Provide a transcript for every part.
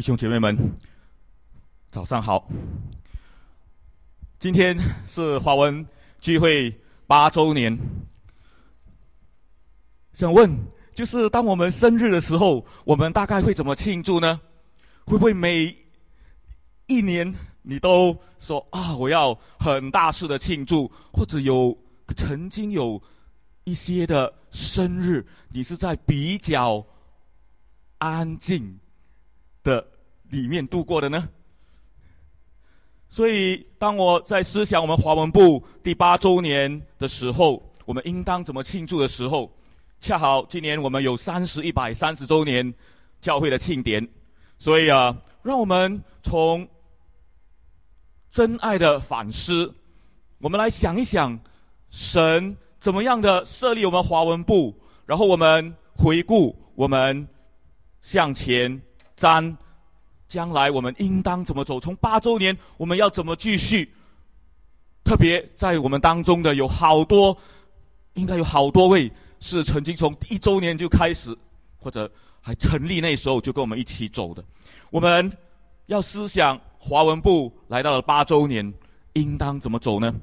弟兄姐妹们，早上好。今天是华文聚会八周年。想问，就是当我们生日的时候，我们大概会怎么庆祝呢？会不会每一年你都说啊，我要很大肆的庆祝，或者有曾经有一些的生日，你是在比较安静？的里面度过的呢？所以，当我在思想我们华文部第八周年的时候，我们应当怎么庆祝的时候，恰好今年我们有三十一百三十周年教会的庆典，所以啊，让我们从真爱的反思，我们来想一想，神怎么样的设立我们华文部，然后我们回顾，我们向前。三，将来我们应当怎么走？从八周年，我们要怎么继续？特别在我们当中的有好多，应该有好多位是曾经从一周年就开始，或者还成立那时候就跟我们一起走的。我们要思想华文部来到了八周年，应当怎么走呢？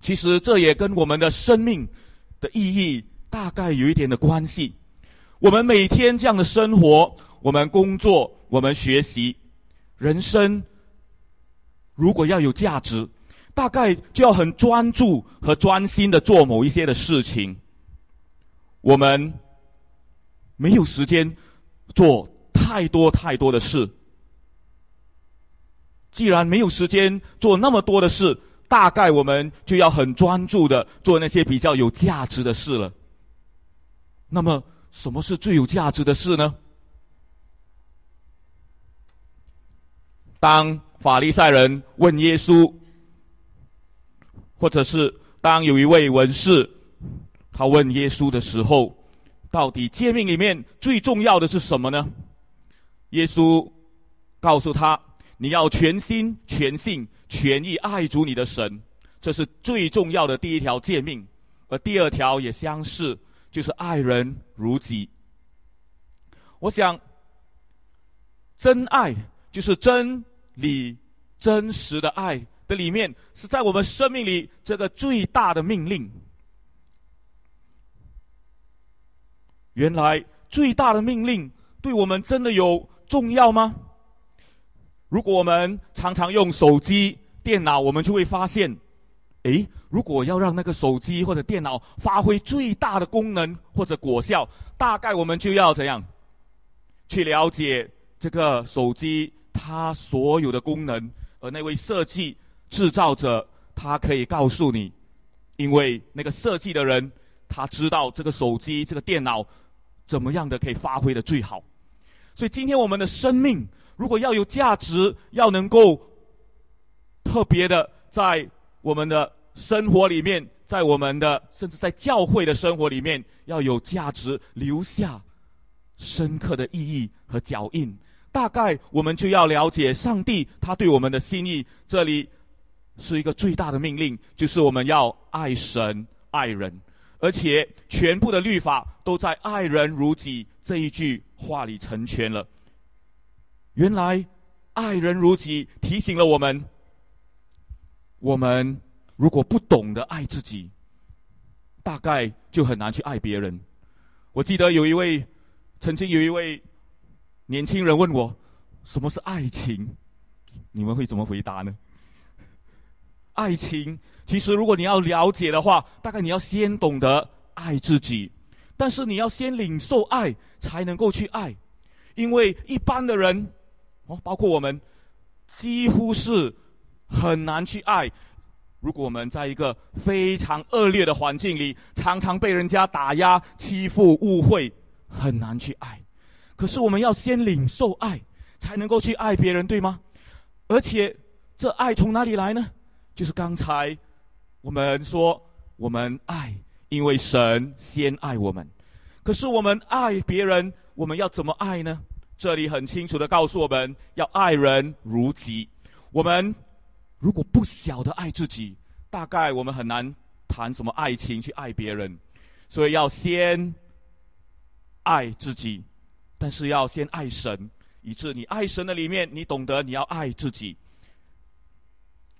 其实这也跟我们的生命的意义大概有一点的关系。我们每天这样的生活。我们工作，我们学习，人生如果要有价值，大概就要很专注和专心的做某一些的事情。我们没有时间做太多太多的事。既然没有时间做那么多的事，大概我们就要很专注的做那些比较有价值的事了。那么，什么是最有价值的事呢？当法利赛人问耶稣，或者是当有一位文士，他问耶稣的时候，到底诫命里面最重要的是什么呢？耶稣告诉他：你要全心、全性、全意爱主你的神，这是最重要的第一条诫命。而第二条也相似，就是爱人如己。我想，真爱就是真。你真实的爱的里面，是在我们生命里这个最大的命令。原来最大的命令对我们真的有重要吗？如果我们常常用手机、电脑，我们就会发现，诶，如果要让那个手机或者电脑发挥最大的功能或者果效，大概我们就要怎样去了解这个手机？它所有的功能，而那位设计制造者，他可以告诉你，因为那个设计的人，他知道这个手机、这个电脑怎么样的可以发挥的最好。所以今天我们的生命，如果要有价值，要能够特别的在我们的生活里面，在我们的甚至在教会的生活里面要有价值，留下深刻的意义和脚印。大概我们就要了解上帝他对我们的心意。这里是一个最大的命令，就是我们要爱神爱人，而且全部的律法都在“爱人如己”这一句话里成全了。原来“爱人如己”提醒了我们：我们如果不懂得爱自己，大概就很难去爱别人。我记得有一位，曾经有一位。年轻人问我：“什么是爱情？”你们会怎么回答呢？爱情其实，如果你要了解的话，大概你要先懂得爱自己，但是你要先领受爱，才能够去爱。因为一般的人，哦，包括我们，几乎是很难去爱。如果我们在一个非常恶劣的环境里，常常被人家打压、欺负、误会，很难去爱。可是我们要先领受爱，才能够去爱别人，对吗？而且这爱从哪里来呢？就是刚才我们说，我们爱，因为神先爱我们。可是我们爱别人，我们要怎么爱呢？这里很清楚的告诉我们要爱人如己。我们如果不晓得爱自己，大概我们很难谈什么爱情去爱别人。所以要先爱自己。但是要先爱神，以致你爱神的里面，你懂得你要爱自己。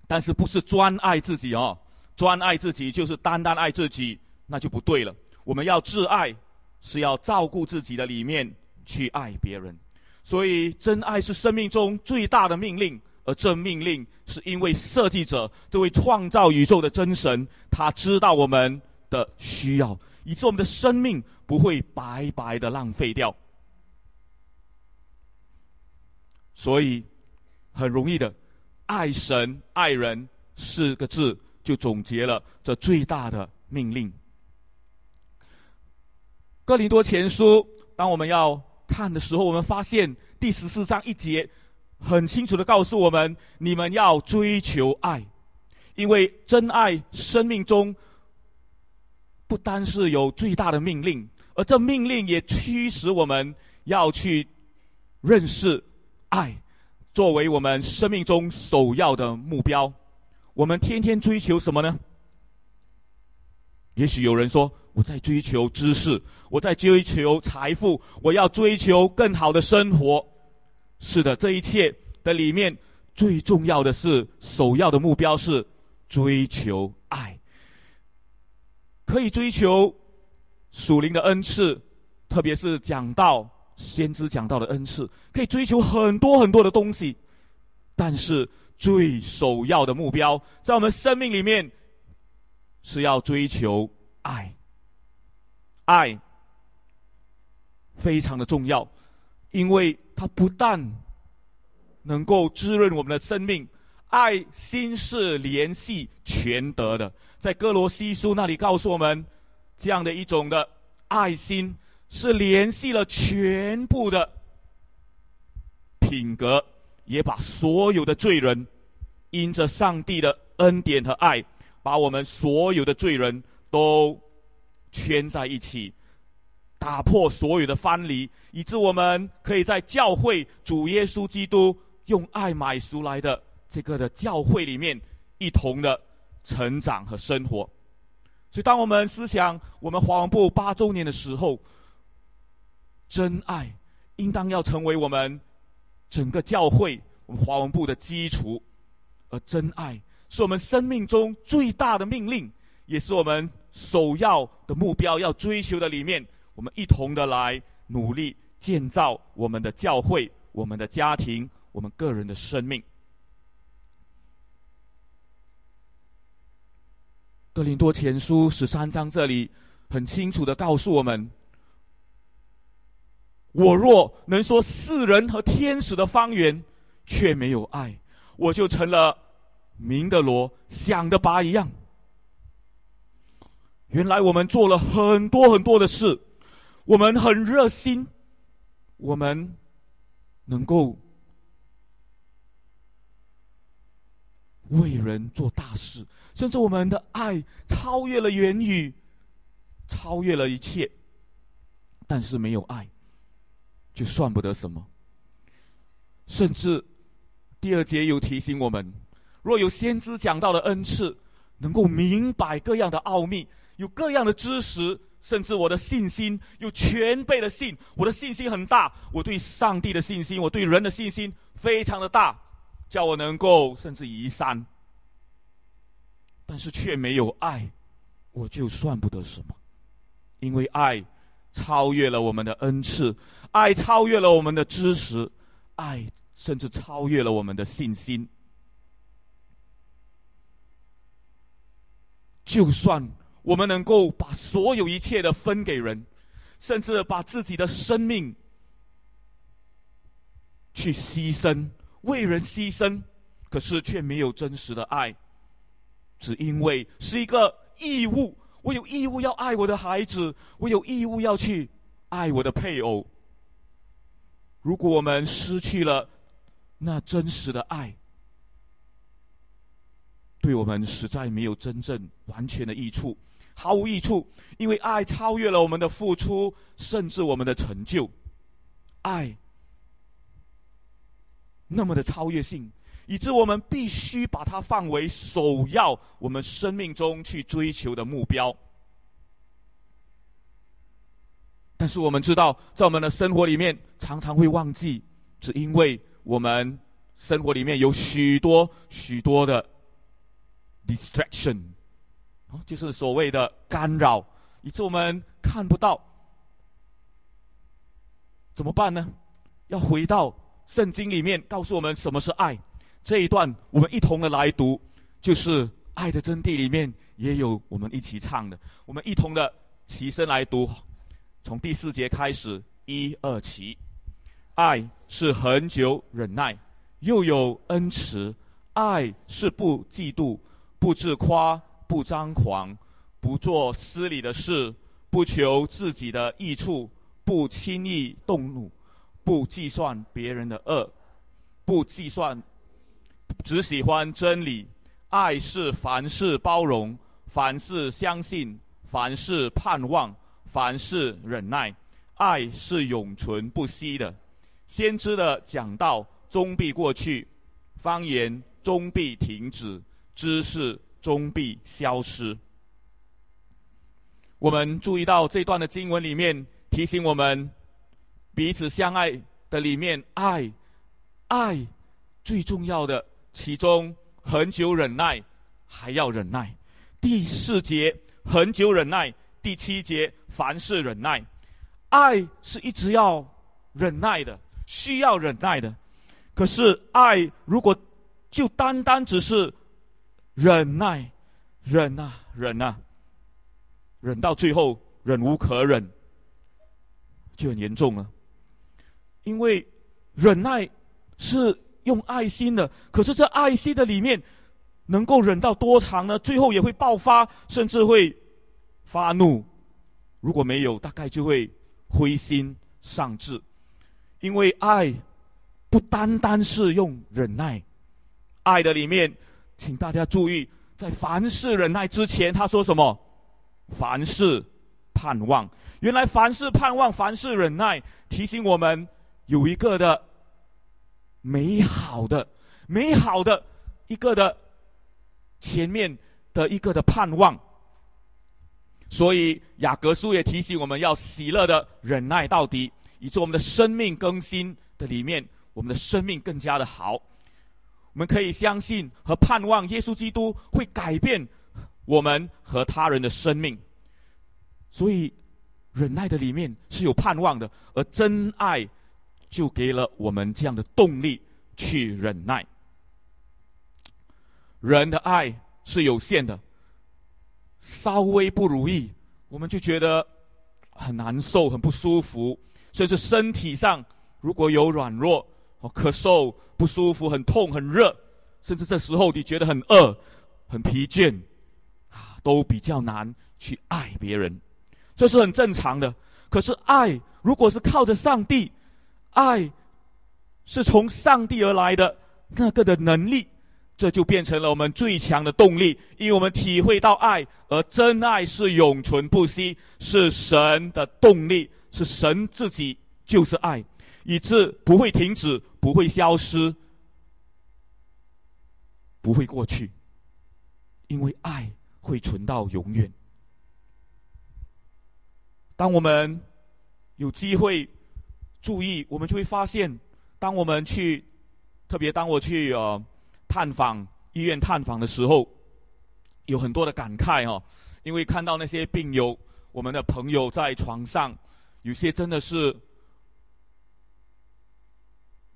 但是不是专爱自己哦？专爱自己就是单单爱自己，那就不对了。我们要自爱，是要照顾自己的里面去爱别人。所以，真爱是生命中最大的命令，而这命令是因为设计者这位创造宇宙的真神，他知道我们的需要，以致我们的生命不会白白的浪费掉。所以，很容易的，爱神爱人四个字就总结了这最大的命令。哥林多前书，当我们要看的时候，我们发现第十四章一节很清楚的告诉我们：你们要追求爱，因为真爱生命中不单是有最大的命令，而这命令也驱使我们要去认识。爱，作为我们生命中首要的目标，我们天天追求什么呢？也许有人说，我在追求知识，我在追求财富，我要追求更好的生活。是的，这一切的里面最重要的是，首要的目标是追求爱。可以追求属灵的恩赐，特别是讲到。先知讲到的恩赐，可以追求很多很多的东西，但是最首要的目标，在我们生命里面，是要追求爱。爱非常的重要，因为它不但能够滋润我们的生命，爱心是联系全德的。在哥罗西书那里告诉我们，这样的一种的爱心。是联系了全部的品格，也把所有的罪人，因着上帝的恩典和爱，把我们所有的罪人都圈在一起，打破所有的藩篱，以致我们可以在教会主耶稣基督用爱买赎来的这个的教会里面，一同的成长和生活。所以，当我们思想我们华文部八周年的时候，真爱应当要成为我们整个教会、我们华文部的基础，而真爱是我们生命中最大的命令，也是我们首要的目标要追求的里面。我们一同的来努力建造我们的教会、我们的家庭、我们个人的生命。哥林多前书十三章这里很清楚的告诉我们。我若能说世人和天使的方言，却没有爱，我就成了明的罗，想的拔一样。原来我们做了很多很多的事，我们很热心，我们能够为人做大事，甚至我们的爱超越了言语，超越了一切，但是没有爱。就算不得什么，甚至第二节有提醒我们：若有先知讲到的恩赐，能够明白各样的奥秘，有各样的知识，甚至我的信心有全备的信，我的信心很大，我对上帝的信心，我对人的信心非常的大，叫我能够甚至移山。但是却没有爱，我就算不得什么，因为爱超越了我们的恩赐。爱超越了我们的知识，爱甚至超越了我们的信心。就算我们能够把所有一切的分给人，甚至把自己的生命去牺牲，为人牺牲，可是却没有真实的爱，只因为是一个义务。我有义务要爱我的孩子，我有义务要去爱我的配偶。如果我们失去了那真实的爱，对我们实在没有真正完全的益处，毫无益处。因为爱超越了我们的付出，甚至我们的成就。爱那么的超越性，以致我们必须把它放为首要，我们生命中去追求的目标。但是我们知道，在我们的生活里面，常常会忘记只因为我们生活里面有许多许多的 distraction，哦，就是所谓的干扰，以致我们看不到。怎么办呢？要回到圣经里面，告诉我们什么是爱。这一段我们一同的来读，就是《爱的真谛》里面也有我们一起唱的。我们一同的起身来读，从第四节开始，一二起。爱是恒久忍耐，又有恩慈；爱是不嫉妒，不自夸，不张狂，不做私理的事，不求自己的益处。不轻易动怒，不计算别人的恶，不计算，只喜欢真理。爱是凡事包容，凡事相信，凡事盼望，凡事忍耐。爱是永存不息的。先知的讲道终必过去，方言终必停止，知识终必消失。我们注意到这段的经文里面。提醒我们，彼此相爱的里面，爱，爱最重要的其中，恒久忍耐，还要忍耐。第四节恒久忍耐，第七节凡事忍耐。爱是一直要忍耐的，需要忍耐的。可是爱如果就单单只是忍耐，忍啊忍啊，忍到最后忍无可忍。就很严重了，因为忍耐是用爱心的，可是这爱心的里面能够忍到多长呢？最后也会爆发，甚至会发怒。如果没有，大概就会灰心丧志。因为爱不单单是用忍耐，爱的里面，请大家注意，在凡事忍耐之前，他说什么？凡事盼望。原来凡事盼望，凡事忍耐，提醒我们有一个的美好的、美好的一个的前面的一个的盼望。所以雅各书也提醒我们要喜乐的忍耐到底，以致我们的生命更新的里面，我们的生命更加的好。我们可以相信和盼望耶稣基督会改变我们和他人的生命。所以。忍耐的里面是有盼望的，而真爱就给了我们这样的动力去忍耐。人的爱是有限的，稍微不如意，我们就觉得很难受、很不舒服，甚至身体上如果有软弱、哦咳嗽、不舒服、很痛、很热，甚至这时候你觉得很饿、很疲倦，啊，都比较难去爱别人。这是很正常的。可是爱，如果是靠着上帝，爱是从上帝而来的那个的能力，这就变成了我们最强的动力。因为我们体会到爱，而真爱是永存不息，是神的动力，是神自己就是爱，以致不会停止，不会消失，不会过去，因为爱会存到永远。当我们有机会注意，我们就会发现，当我们去，特别当我去呃探访医院探访的时候，有很多的感慨哦，因为看到那些病友，我们的朋友在床上，有些真的是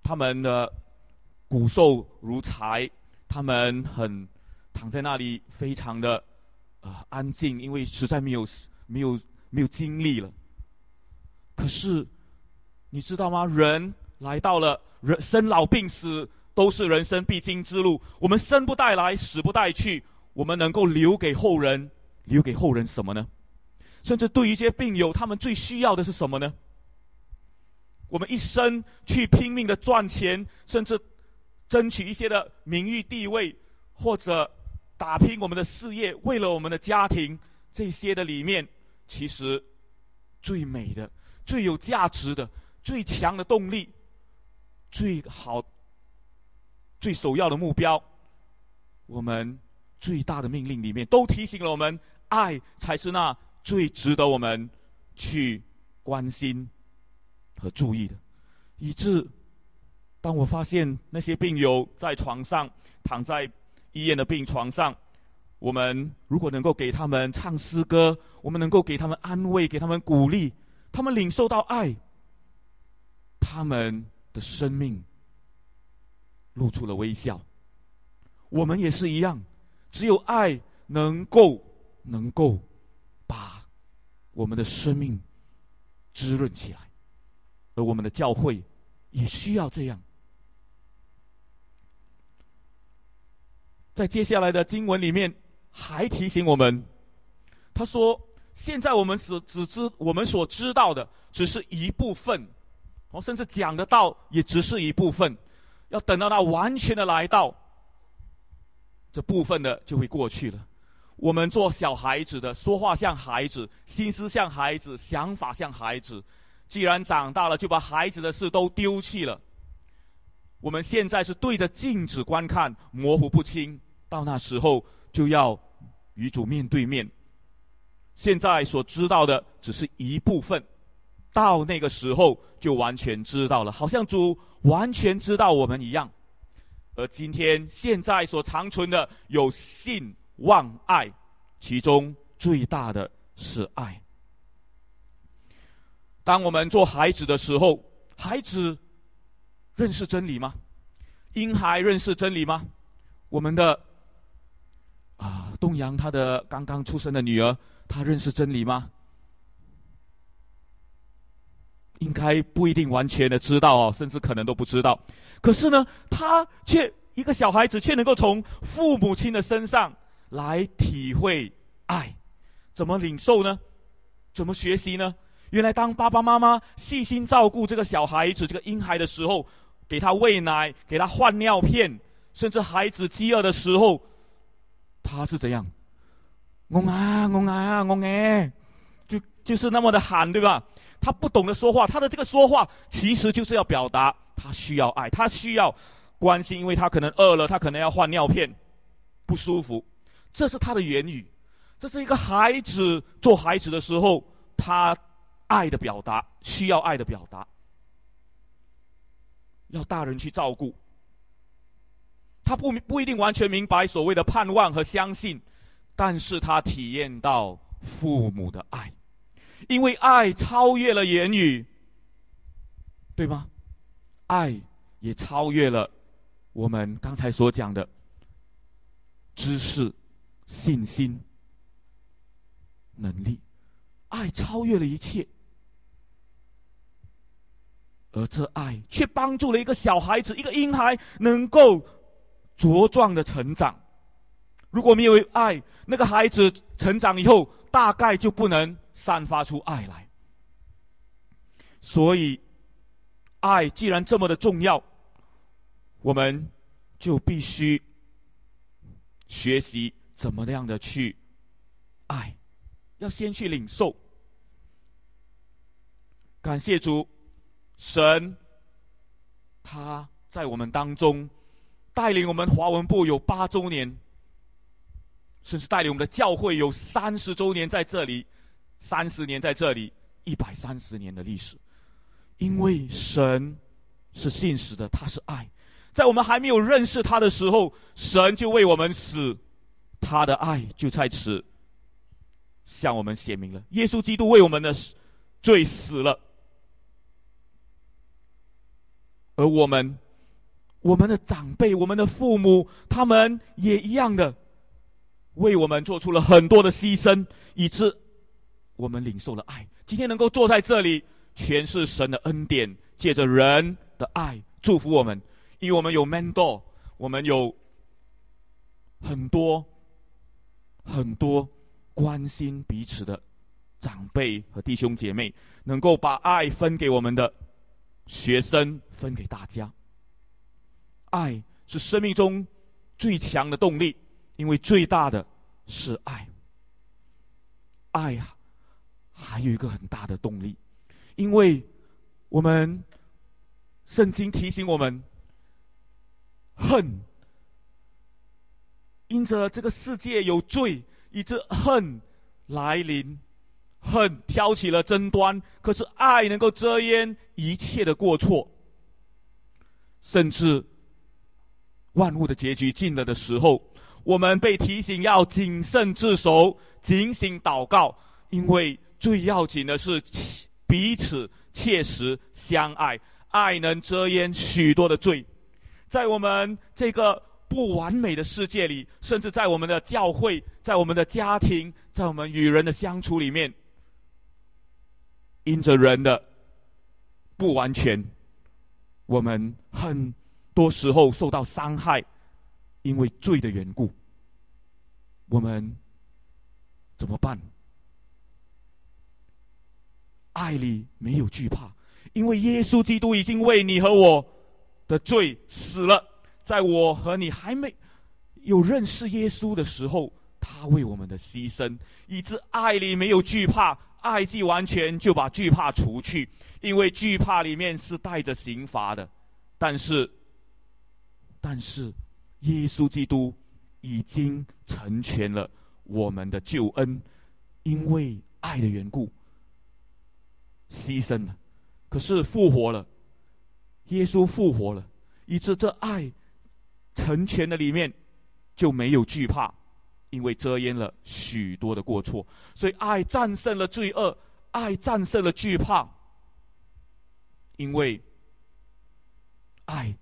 他们的骨瘦如柴，他们很躺在那里，非常的啊安静，因为实在没有没有。没有精力了，可是你知道吗？人来到了人生老病死都是人生必经之路。我们生不带来，死不带去。我们能够留给后人，留给后人什么呢？甚至对于一些病友，他们最需要的是什么呢？我们一生去拼命的赚钱，甚至争取一些的名誉地位，或者打拼我们的事业，为了我们的家庭，这些的里面。其实，最美的、最有价值的、最强的动力、最好、最首要的目标，我们最大的命令里面，都提醒了我们：爱才是那最值得我们去关心和注意的。以致当我发现那些病友在床上躺在医院的病床上，我们如果能够给他们唱诗歌，我们能够给他们安慰，给他们鼓励，他们领受到爱，他们的生命露出了微笑。我们也是一样，只有爱能够能够把我们的生命滋润起来，而我们的教会也需要这样。在接下来的经文里面，还提醒我们，他说：“现在我们所只知我们所知道的只是一部分，哦，甚至讲得到也只是一部分，要等到他完全的来到。”这部分的就会过去了。我们做小孩子的，说话像孩子，心思像孩子，想法像孩子。既然长大了，就把孩子的事都丢弃了。我们现在是对着镜子观看，模糊不清。到那时候，就要与主面对面。现在所知道的只是一部分，到那个时候就完全知道了，好像主完全知道我们一样。而今天现在所长存的有信望爱，其中最大的是爱。当我们做孩子的时候，孩子认识真理吗？婴孩认识真理吗？我们的啊，东阳他的刚刚出生的女儿，她认识真理吗？应该不一定完全的知道哦，甚至可能都不知道。可是呢，他却一个小孩子却能够从父母亲的身上来体会爱，怎么领受呢？怎么学习呢？原来当爸爸妈妈细心照顾这个小孩子、这个婴孩的时候，给他喂奶、给他换尿片，甚至孩子饥饿的时候，他是怎样？我啊，我啊，我哎，就就是那么的喊，对吧？他不懂得说话，他的这个说话其实就是要表达他需要爱，他需要关心，因为他可能饿了，他可能要换尿片，不舒服，这是他的言语，这是一个孩子做孩子的时候他爱的表达，需要爱的表达，要大人去照顾，他不不一定完全明白所谓的盼望和相信，但是他体验到父母的爱。因为爱超越了言语，对吗？爱也超越了我们刚才所讲的知识、信心、能力。爱超越了一切，而这爱却帮助了一个小孩子、一个婴孩能够茁壮的成长。如果没有爱，那个孩子成长以后，大概就不能。散发出爱来，所以爱既然这么的重要，我们就必须学习怎么样的去爱，要先去领受。感谢主，神他在我们当中带领我们华文部有八周年，甚至带领我们的教会有三十周年在这里。三十年在这里，一百三十年的历史，因为神是信实的，他是爱，在我们还没有认识他的时候，神就为我们死，他的爱就在此向我们显明了。耶稣基督为我们的罪死了，而我们，我们的长辈、我们的父母，他们也一样的为我们做出了很多的牺牲，以致。我们领受了爱，今天能够坐在这里，全是神的恩典，借着人的爱祝福我们。因为我们有 mentor，我们有很多很多关心彼此的长辈和弟兄姐妹，能够把爱分给我们的学生，分给大家。爱是生命中最强的动力，因为最大的是爱。爱呀！还有一个很大的动力，因为我们圣经提醒我们，恨因着这个世界有罪，以致恨来临，恨挑起了争端。可是爱能够遮掩一切的过错。甚至万物的结局近了的时候，我们被提醒要谨慎自守、警醒祷告，因为最要紧的是彼此切实相爱，爱能遮掩许多的罪。在我们这个不完美的世界里，甚至在我们的教会、在我们的家庭、在我们与人的相处里面，因着人的不完全，我们很多时候受到伤害，因为罪的缘故，我们怎么办？爱里没有惧怕，因为耶稣基督已经为你和我的罪死了。在我和你还没有认识耶稣的时候，他为我们的牺牲，以致爱里没有惧怕。爱既完全，就把惧怕除去，因为惧怕里面是带着刑罚的。但是，但是，耶稣基督已经成全了我们的救恩，因为爱的缘故，牺牲了，可是复活了，耶稣复活了，以致这爱成全的里面就没有惧怕。因为遮掩了许多的过错，所以爱战胜了罪恶，爱战胜了惧怕。因为爱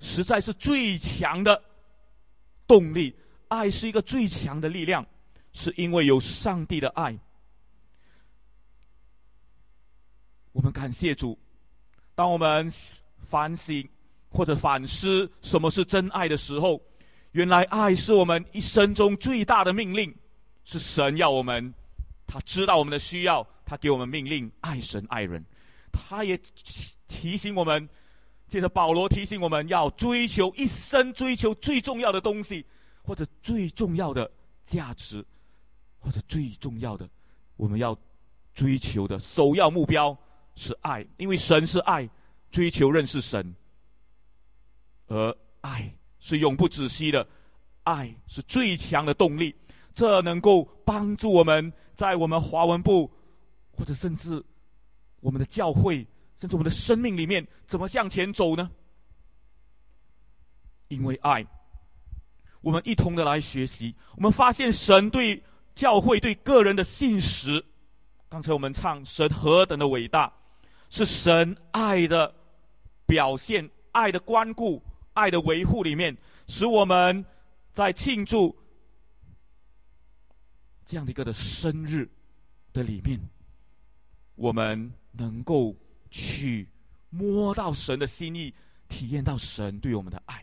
实在是最强的动力，爱是一个最强的力量，是因为有上帝的爱。我们感谢主，当我们反省或者反思什么是真爱的时候。原来爱是我们一生中最大的命令，是神要我们，他知道我们的需要，他给我们命令爱神爱人，他也提醒我们，接着保罗提醒我们要追求一生追求最重要的东西，或者最重要的价值，或者最重要的我们要追求的首要目标是爱，因为神是爱，追求认识神，而爱。是永不止息的，爱是最强的动力，这能够帮助我们在我们华文部，或者甚至我们的教会，甚至我们的生命里面，怎么向前走呢？因为爱，我们一同的来学习，我们发现神对教会、对个人的信实。刚才我们唱神何等的伟大，是神爱的表现，爱的关顾。爱的维护里面，使我们在庆祝这样的一个的生日的里面，我们能够去摸到神的心意，体验到神对我们的爱。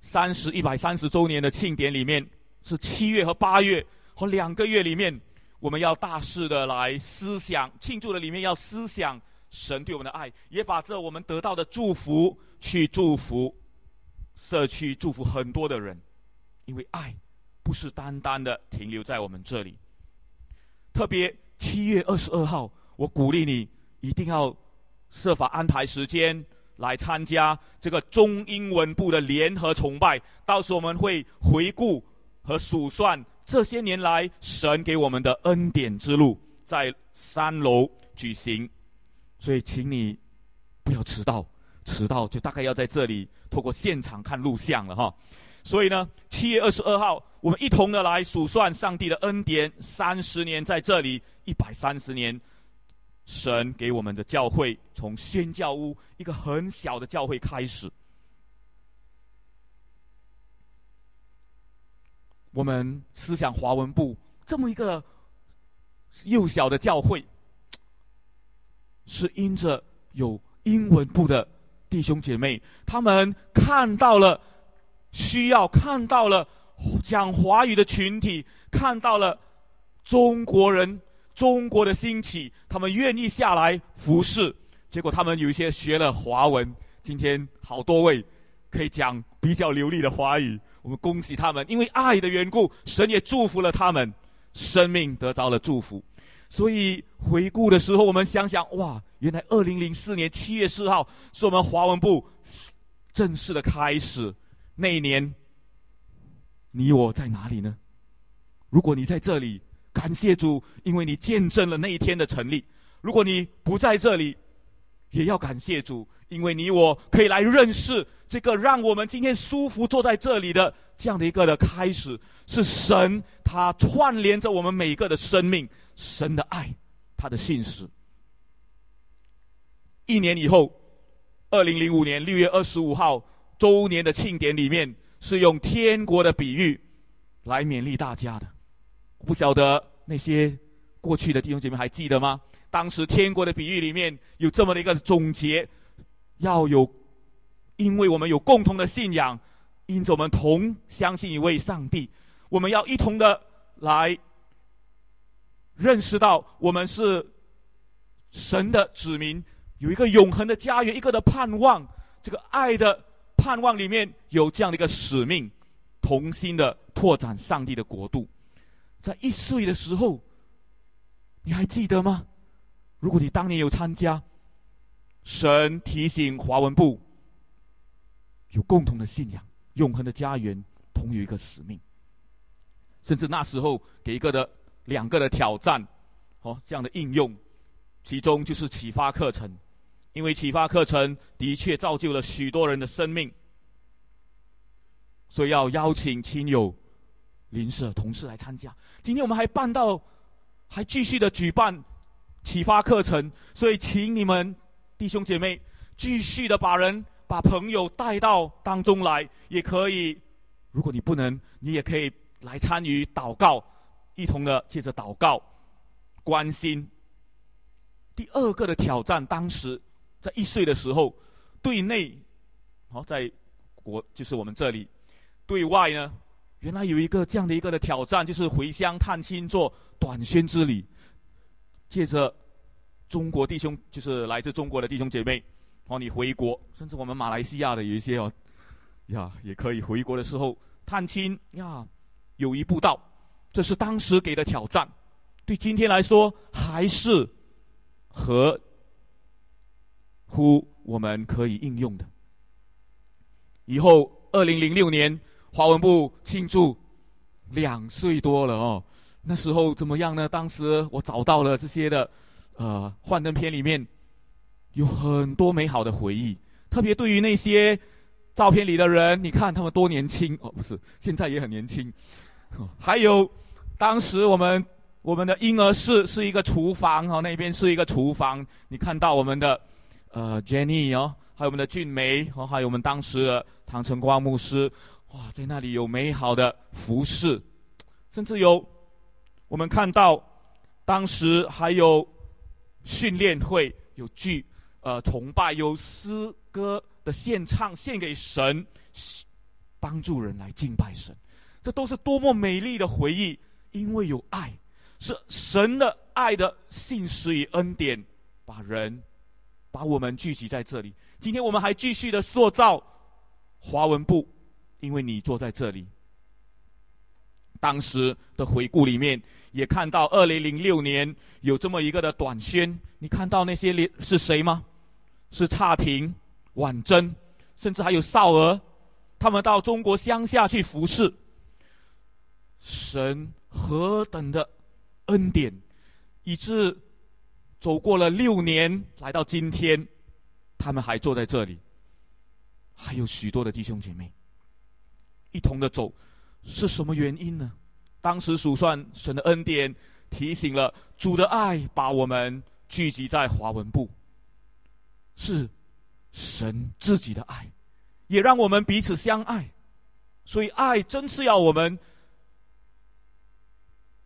三十一百三十周年的庆典里面，是七月和八月和两个月里面，我们要大肆的来思想庆祝的里面要思想。神对我们的爱，也把这我们得到的祝福去祝福社区，祝福很多的人，因为爱不是单单的停留在我们这里。特别七月二十二号，我鼓励你一定要设法安排时间来参加这个中英文部的联合崇拜。到时我们会回顾和数算这些年来神给我们的恩典之路，在三楼举行。所以，请你不要迟到，迟到就大概要在这里透过现场看录像了哈。所以呢，七月二十二号，我们一同的来数算上帝的恩典，三十年在这里，一百三十年，神给我们的教会从宣教屋一个很小的教会开始，我们思想华文部这么一个幼小的教会。是因着有英文部的弟兄姐妹，他们看到了需要，看到了讲华语的群体，看到了中国人中国的兴起，他们愿意下来服侍。结果他们有一些学了华文，今天好多位可以讲比较流利的华语，我们恭喜他们，因为爱的缘故，神也祝福了他们，生命得着了祝福。所以回顾的时候，我们想想，哇，原来二零零四年七月四号是我们华文部正式的开始。那一年，你我在哪里呢？如果你在这里，感谢主，因为你见证了那一天的成立。如果你不在这里，也要感谢主，因为你我可以来认识这个让我们今天舒服坐在这里的这样的一个的开始，是神他串联着我们每个的生命，神的爱，他的信实。一年以后，二零零五年六月二十五号周年的庆典里面，是用天国的比喻来勉励大家的。不晓得那些过去的弟兄姐妹还记得吗？当时天国的比喻里面有这么的一个总结：要有，因为我们有共同的信仰，因着我们同相信一位上帝，我们要一同的来认识到我们是神的子民。有一个永恒的家园，一个的盼望，这个爱的盼望里面有这样的一个使命，同心的拓展上帝的国度。在一岁的时候，你还记得吗？如果你当年有参加，神提醒华文部有共同的信仰，永恒的家园，同有一个使命，甚至那时候给一个的两个的挑战，哦，这样的应用，其中就是启发课程。因为启发课程的确造就了许多人的生命，所以要邀请亲友、邻舍、同事来参加。今天我们还办到，还继续的举办启发课程，所以请你们弟兄姐妹继续的把人、把朋友带到当中来，也可以。如果你不能，你也可以来参与祷告，一同的借着祷告关心。第二个的挑战，当时。在一岁的时候，对内，好在国就是我们这里；对外呢，原来有一个这样的一个的挑战，就是回乡探亲做短宣之旅，借着中国弟兄，就是来自中国的弟兄姐妹，好你回国，甚至我们马来西亚的有一些哦，呀也可以回国的时候探亲呀，有一步道，这是当时给的挑战，对今天来说还是和。乎我们可以应用的。以后，二零零六年华文部庆祝两岁多了哦，那时候怎么样呢？当时我找到了这些的，呃，幻灯片里面有很多美好的回忆，特别对于那些照片里的人，你看他们多年轻哦，不是，现在也很年轻。还有，当时我们我们的婴儿室是一个厨房哦，那边是一个厨房，你看到我们的。呃，Jenny 哦，还有我们的俊梅，哦，还有我们当时的唐晨光牧师，哇，在那里有美好的服饰，甚至有我们看到当时还有训练会，有剧，呃，崇拜，有诗歌的献唱，献给神，帮助人来敬拜神，这都是多么美丽的回忆，因为有爱，是神的爱的信实与恩典，把人。把我们聚集在这里。今天我们还继续的塑造华文部，因为你坐在这里。当时的回顾里面也看到，二零零六年有这么一个的短宣，你看到那些是谁吗？是差婷、婉珍，甚至还有少儿，他们到中国乡下去服侍。神何等的恩典，以致。走过了六年，来到今天，他们还坐在这里，还有许多的弟兄姐妹一同的走，是什么原因呢？当时数算神的恩典，提醒了主的爱，把我们聚集在华文部，是神自己的爱，也让我们彼此相爱，所以爱真是要我们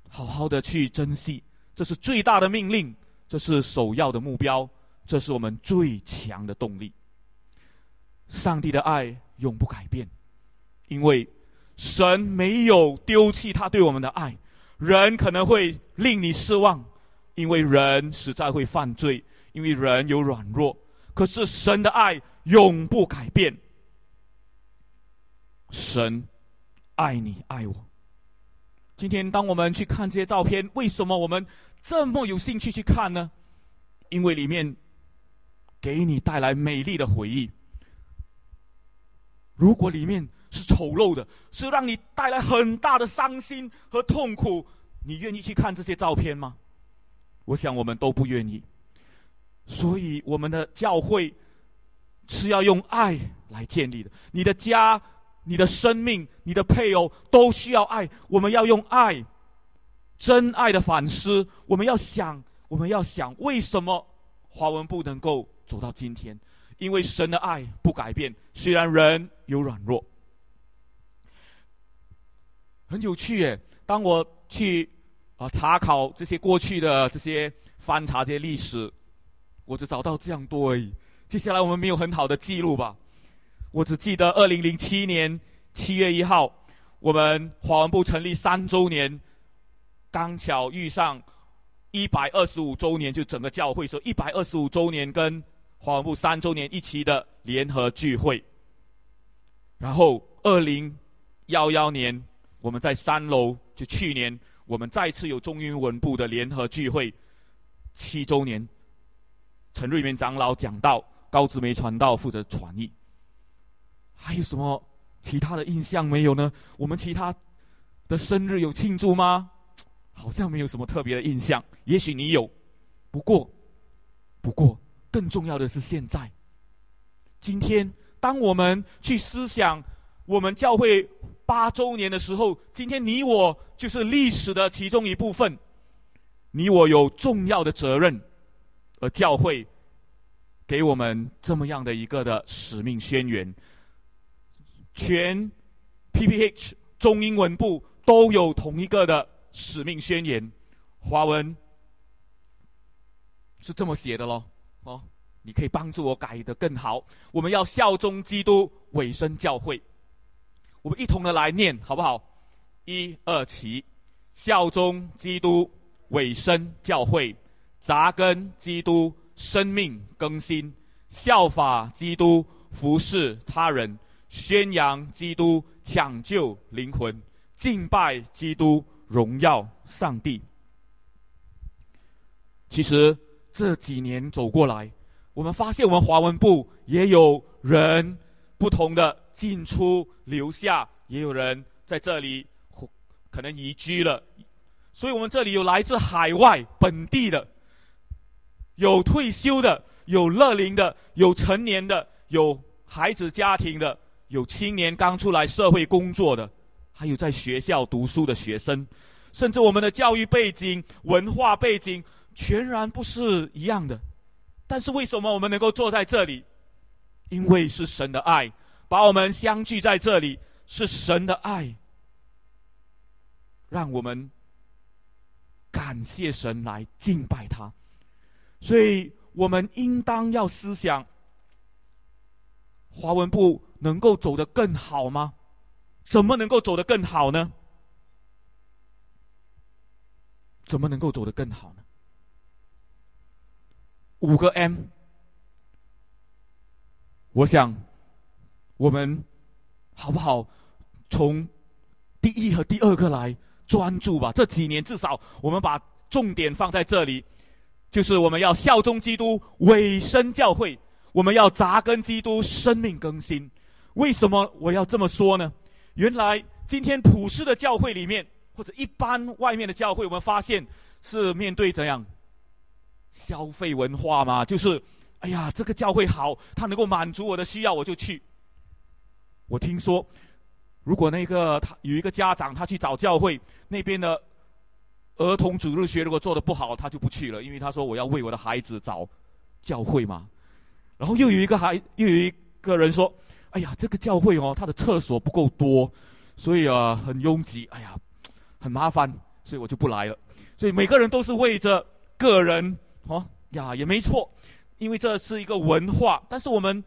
好好的去珍惜，这是最大的命令。这是首要的目标，这是我们最强的动力。上帝的爱永不改变，因为神没有丢弃他对我们的爱。人可能会令你失望，因为人实在会犯罪，因为人有软弱。可是神的爱永不改变。神爱你爱我。今天当我们去看这些照片，为什么我们？这么有兴趣去看呢？因为里面给你带来美丽的回忆。如果里面是丑陋的，是让你带来很大的伤心和痛苦，你愿意去看这些照片吗？我想我们都不愿意。所以我们的教会是要用爱来建立的。你的家、你的生命、你的配偶都需要爱。我们要用爱，真爱的反思。我们要想，我们要想，为什么华文不能够走到今天？因为神的爱不改变，虽然人有软弱。很有趣耶！当我去啊查考这些过去的这些翻查这些历史，我只找到这样多而已。接下来我们没有很好的记录吧？我只记得二零零七年七月一号，我们华文部成立三周年，刚巧遇上一百二十五周年，就整个教会说一百二十五周年跟华文部三周年一起的联合聚会。然后二零幺幺年。我们在三楼，就去年我们再次有中英文部的联合聚会，七周年。陈瑞明长老讲到，高志梅传道负责传译。还有什么其他的印象没有呢？我们其他的生日有庆祝吗？好像没有什么特别的印象。也许你有，不过，不过更重要的是现在，今天当我们去思想我们教会。八周年的时候，今天你我就是历史的其中一部分，你我有重要的责任，而教会给我们这么样的一个的使命宣言，全 PPH 中英文部都有同一个的使命宣言，华文是这么写的喽，哦，你可以帮助我改得更好，我们要效忠基督，委身教会。我们一同的来念，好不好？一二起，效忠基督，委身教会，扎根基督，生命更新，效法基督，服侍他人，宣扬基督，抢救灵魂，敬拜基督，荣耀上帝。其实这几年走过来，我们发现我们华文部也有人不同的。进出留下，也有人在这里可能移居了，所以我们这里有来自海外、本地的，有退休的，有乐龄的，有成年的，有孩子家庭的，有青年刚出来社会工作的，还有在学校读书的学生，甚至我们的教育背景、文化背景全然不是一样的，但是为什么我们能够坐在这里？因为是神的爱。把我们相聚在这里，是神的爱，让我们感谢神来敬拜他。所以我们应当要思想，华文部能够走得更好吗？怎么能够走得更好呢？怎么能够走得更好呢？五个 M，我想。我们好不好？从第一和第二个来专注吧。这几年至少我们把重点放在这里，就是我们要效忠基督，委身教会；我们要扎根基督，生命更新。为什么我要这么说呢？原来今天普世的教会里面，或者一般外面的教会，我们发现是面对怎样消费文化嘛？就是哎呀，这个教会好，它能够满足我的需要，我就去。我听说，如果那个他有一个家长，他去找教会那边的儿童主日学，如果做的不好，他就不去了，因为他说我要为我的孩子找教会嘛。然后又有一个孩，又有一个人说：“哎呀，这个教会哦，他的厕所不够多，所以啊很拥挤，哎呀很麻烦，所以我就不来了。”所以每个人都是为着个人哦呀，也没错，因为这是一个文化。但是我们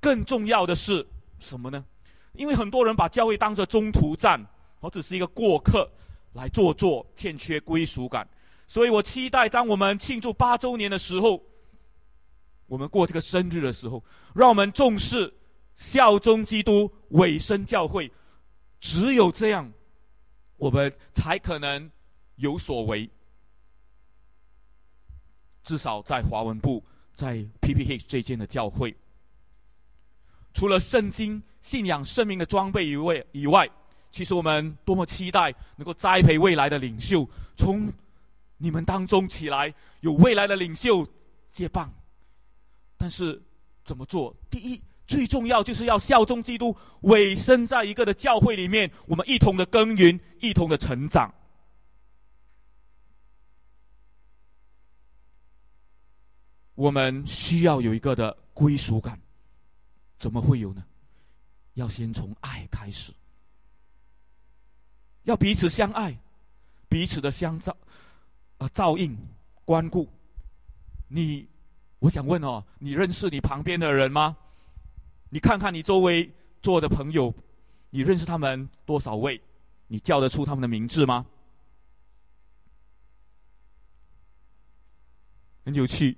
更重要的是。什么呢？因为很多人把教会当作中途站，或只是一个过客来做做，欠缺归属感。所以我期待，当我们庆祝八周年的时候，我们过这个生日的时候，让我们重视效忠基督、委身教会。只有这样，我们才可能有所为。至少在华文部，在 PPH 这间的教会。除了圣经、信仰、生命的装备以外，以外，其实我们多么期待能够栽培未来的领袖，从你们当中起来，有未来的领袖接棒，但是怎么做？第一，最重要就是要效忠基督，委身在一个的教会里面，我们一同的耕耘，一同的成长。我们需要有一个的归属感，怎么会有呢？要先从爱开始，要彼此相爱，彼此的相照，啊，照应、关顾。你，我想问哦，你认识你旁边的人吗？你看看你周围坐的朋友，你认识他们多少位？你叫得出他们的名字吗？很有趣。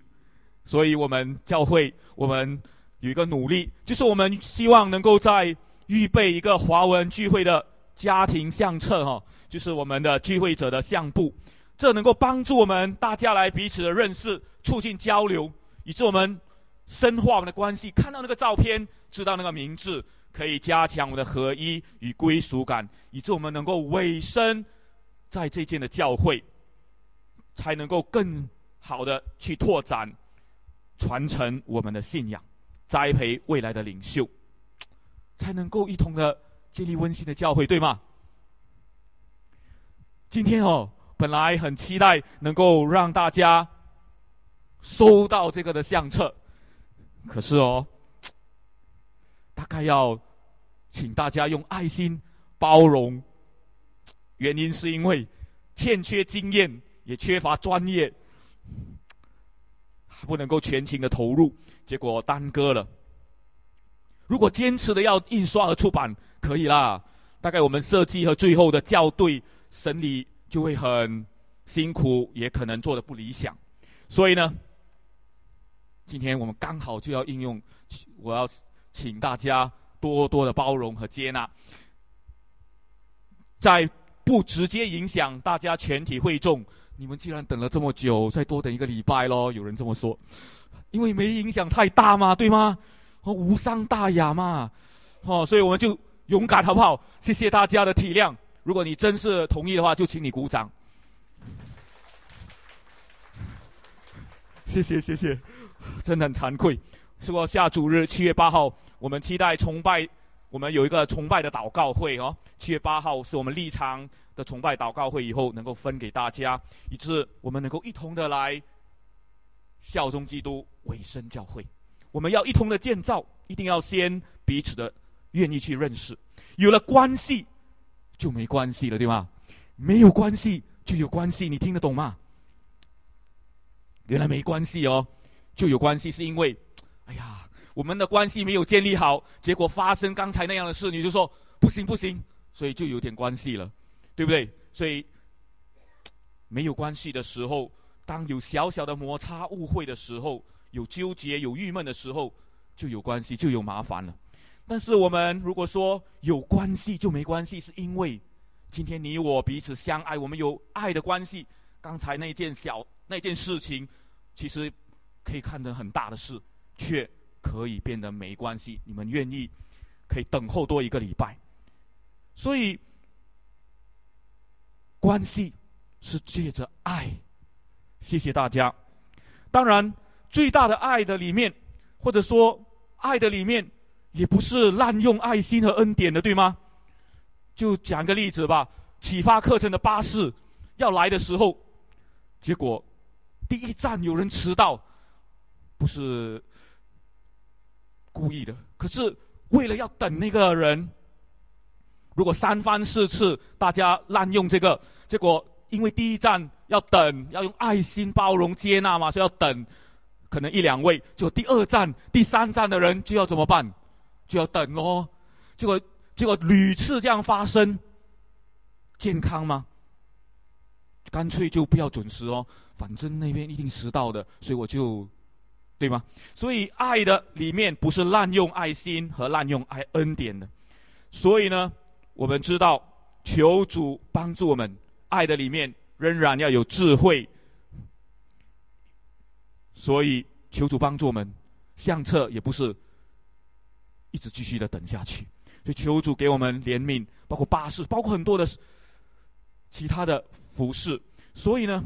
所以我们教会，我们有一个努力，就是我们希望能够在预备一个华文聚会的家庭相册哈，就是我们的聚会者的相簿，这能够帮助我们大家来彼此的认识，促进交流，以致我们深化我们的关系。看到那个照片，知道那个名字，可以加强我们的合一与归属感，以致我们能够委身在这间的教会，才能够更好的去拓展。传承我们的信仰，栽培未来的领袖，才能够一同的建立温馨的教会，对吗？今天哦，本来很期待能够让大家收到这个的相册，可是哦，大概要请大家用爱心包容，原因是因为欠缺经验，也缺乏专业。不能够全情的投入，结果耽搁了。如果坚持的要印刷和出版，可以啦。大概我们设计和最后的校对审理就会很辛苦，也可能做的不理想。所以呢，今天我们刚好就要应用，我要请大家多多的包容和接纳，在不直接影响大家全体会众。你们既然等了这么久，再多等一个礼拜咯。有人这么说，因为没影响太大嘛，对吗？哦，无伤大雅嘛，哦，所以我们就勇敢好不好？谢谢大家的体谅。如果你真是同意的话，就请你鼓掌。谢谢谢谢，真的很惭愧。说下主日七月八号，我们期待崇拜，我们有一个崇拜的祷告会哦。七月八号是我们立场。的崇拜祷告会以后能够分给大家，以致我们能够一同的来效忠基督、委身教会。我们要一同的建造，一定要先彼此的愿意去认识，有了关系就没关系了，对吗？没有关系就有关系，你听得懂吗？原来没关系哦，就有关系，是因为，哎呀，我们的关系没有建立好，结果发生刚才那样的事，你就说不行不行，所以就有点关系了。对不对？所以没有关系的时候，当有小小的摩擦、误会的时候，有纠结、有郁闷的时候，就有关系，就有麻烦了。但是我们如果说有关系就没关系，是因为今天你我彼此相爱，我们有爱的关系。刚才那件小那件事情，其实可以看成很大的事，却可以变得没关系。你们愿意可以等候多一个礼拜，所以。关系是借着爱，谢谢大家。当然，最大的爱的里面，或者说爱的里面，也不是滥用爱心和恩典的，对吗？就讲个例子吧。启发课程的巴士要来的时候，结果第一站有人迟到，不是故意的，可是为了要等那个人。如果三番四次大家滥用这个，结果因为第一站要等，要用爱心包容接纳嘛，所以要等，可能一两位，就第二站、第三站的人就要怎么办？就要等哦。结果结果屡次这样发生，健康吗？干脆就不要准时哦，反正那边一定迟到的，所以我就，对吗？所以爱的里面不是滥用爱心和滥用爱恩典的，所以呢。我们知道，求主帮助我们，爱的里面仍然要有智慧。所以求主帮助我们，相册也不是一直继续的等下去。所以求主给我们怜悯，包括巴士，包括很多的其他的服饰。所以呢，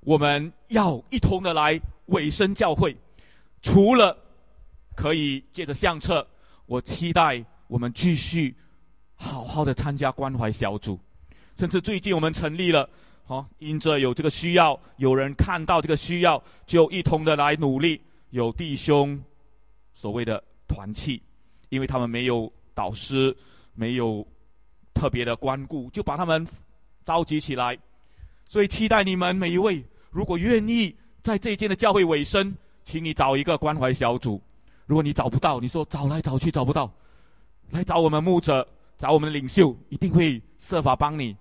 我们要一同的来尾声教会，除了可以借着相册，我期待我们继续好好的参加关怀小组，甚至最近我们成立了，好，因着有这个需要，有人看到这个需要，就一同的来努力，有弟兄所谓的团契，因为他们没有导师，没有特别的关顾，就把他们召集起来。所以期待你们每一位，如果愿意在这一间的教会尾声，请你找一个关怀小组。如果你找不到，你说找来找去找不到，来找我们牧者，找我们的领袖，一定会设法帮你。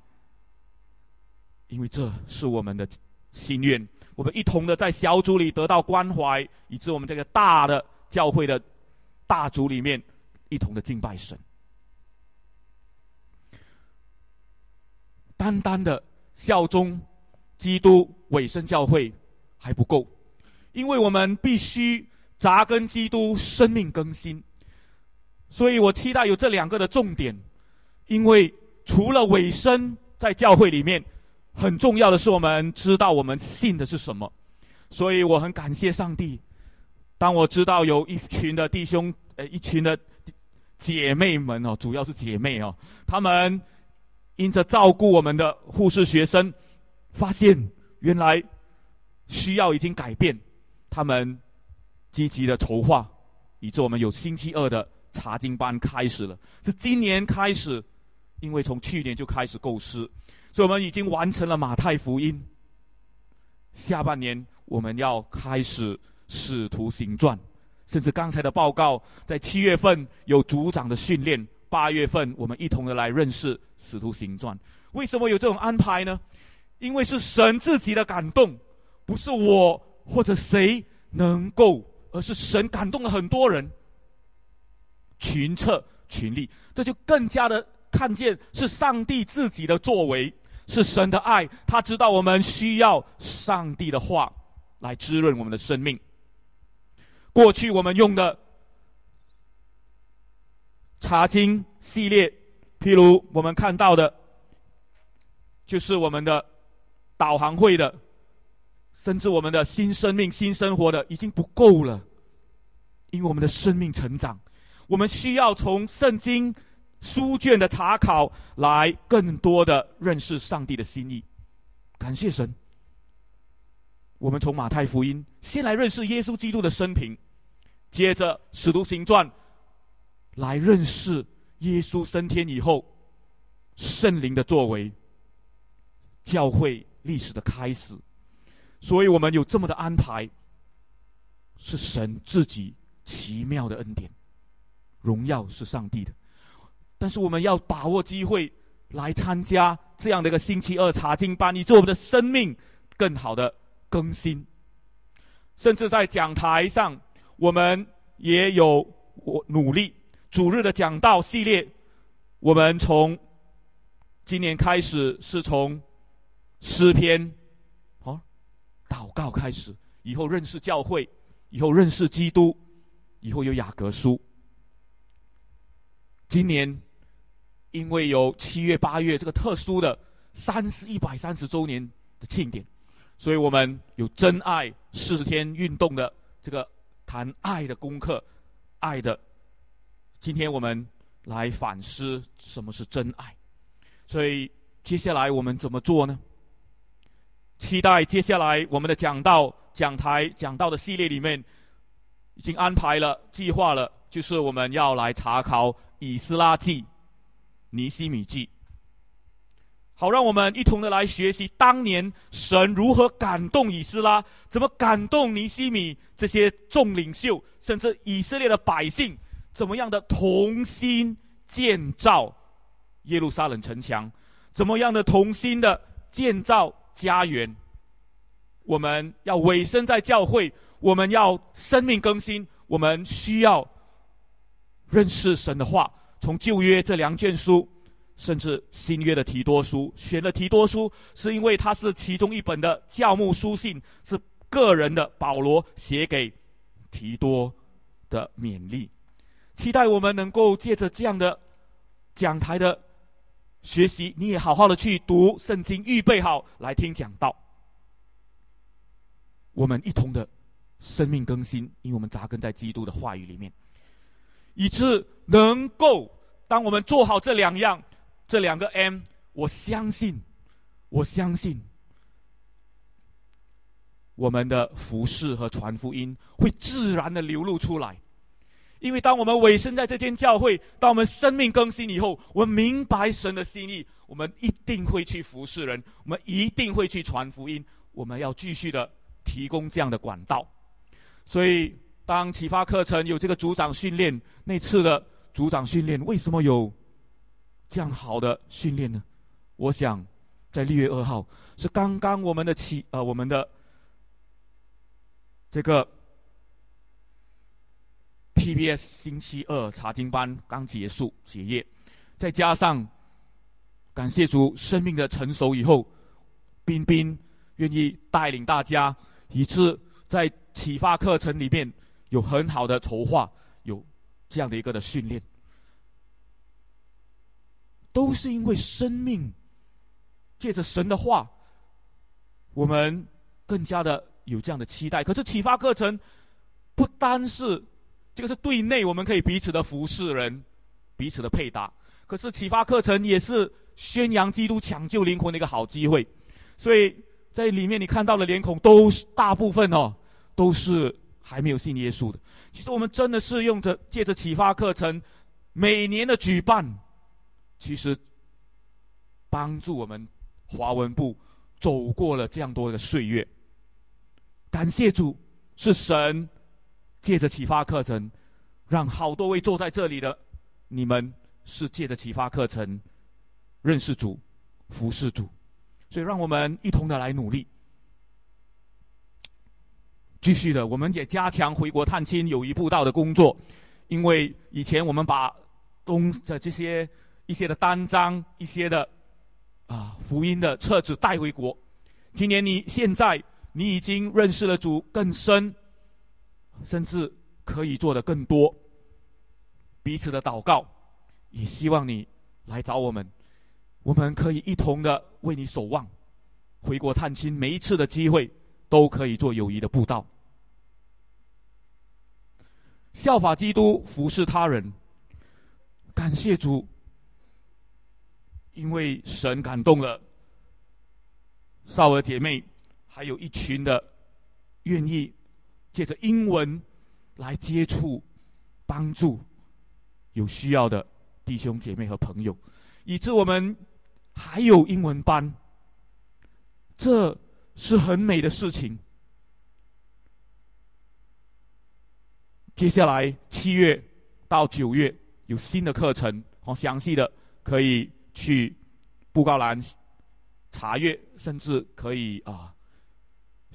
因为这是我们的心愿，我们一同的在小组里得到关怀，以致我们这个大的教会的大组里面一同的敬拜神。单单的。效忠基督、委身教会还不够，因为我们必须扎根基督，生命更新。所以我期待有这两个的重点，因为除了尾声在教会里面，很重要的是我们知道我们信的是什么。所以我很感谢上帝，当我知道有一群的弟兄，呃，一群的姐妹们哦，主要是姐妹哦，他们。因着照顾我们的护士学生，发现原来需要已经改变，他们积极的筹划，以致我们有星期二的查经班开始了。是今年开始，因为从去年就开始构思，所以我们已经完成了马太福音。下半年我们要开始使徒行传，甚至刚才的报告，在七月份有组长的训练。八月份，我们一同的来认识《使徒行传》。为什么有这种安排呢？因为是神自己的感动，不是我或者谁能够，而是神感动了很多人，群策群力，这就更加的看见是上帝自己的作为，是神的爱。他知道我们需要上帝的话来滋润我们的生命。过去我们用的。查经系列，譬如我们看到的，就是我们的导航会的，甚至我们的新生命、新生活的，已经不够了。因为我们的生命成长，我们需要从圣经书卷的查考来更多的认识上帝的心意。感谢神，我们从马太福音先来认识耶稣基督的生平，接着使徒行传。来认识耶稣升天以后圣灵的作为，教会历史的开始，所以我们有这么的安排，是神自己奇妙的恩典，荣耀是上帝的，但是我们要把握机会来参加这样的一个星期二查经班，以致我们的生命更好的更新，甚至在讲台上，我们也有我努力。主日的讲道系列，我们从今年开始是从诗篇，好，祷告开始，以后认识教会，以后认识基督，以后有雅各书。今年因为有七月八月这个特殊的三十一百三十周年的庆典，所以我们有真爱四十天运动的这个谈爱的功课，爱的。今天我们来反思什么是真爱，所以接下来我们怎么做呢？期待接下来我们的讲道讲台讲道的系列里面，已经安排了计划了，就是我们要来查考以斯拉记、尼西米记，好让我们一同的来学习当年神如何感动以斯拉，怎么感动尼西米这些众领袖，甚至以色列的百姓。怎么样的同心建造耶路撒冷城墙？怎么样的同心的建造家园？我们要委身在教会，我们要生命更新，我们需要认识神的话。从旧约这两卷书，甚至新约的提多书，选了提多书，是因为它是其中一本的教牧书信，是个人的保罗写给提多的勉励。期待我们能够借着这样的讲台的学习，你也好好的去读圣经，预备好来听讲道。我们一同的生命更新，因为我们扎根在基督的话语里面，以致能够当我们做好这两样，这两个 M，我相信，我相信。我们的服饰和传福音会自然的流露出来，因为当我们委身在这间教会，当我们生命更新以后，我们明白神的心意，我们一定会去服侍人，我们一定会去传福音，我们要继续的提供这样的管道。所以，当启发课程有这个组长训练，那次的组长训练为什么有这样好的训练呢？我想，在六月二号是刚刚我们的启呃我们的。这个 TBS 星期二查经班刚结束结业，再加上感谢主生命的成熟以后，彬彬愿意带领大家，以致在启发课程里面有很好的筹划，有这样的一个的训练，都是因为生命借着神的话，我们更加的。有这样的期待，可是启发课程不单是这个是对内，我们可以彼此的服侍人，彼此的配搭。可是启发课程也是宣扬基督、抢救灵魂的一个好机会。所以在里面你看到的脸孔，都是大部分哦，都是还没有信耶稣的。其实我们真的是用着借着启发课程每年的举办，其实帮助我们华文部走过了这样多的岁月。感谢主，是神借着启发课程，让好多位坐在这里的你们是借着启发课程认识主、服侍主，所以让我们一同的来努力。继续的，我们也加强回国探亲、友谊步道的工作，因为以前我们把东的这些一些的单张、一些的啊福音的册子带回国，今年你现在。你已经认识了主更深，甚至可以做的更多。彼此的祷告，也希望你来找我们，我们可以一同的为你守望。回国探亲，每一次的机会都可以做友谊的布道，效法基督，服侍他人。感谢主，因为神感动了少儿姐妹。还有一群的愿意借着英文来接触、帮助有需要的弟兄姐妹和朋友，以致我们还有英文班，这是很美的事情。接下来七月到九月有新的课程，好详细的可以去布告栏查阅，甚至可以啊。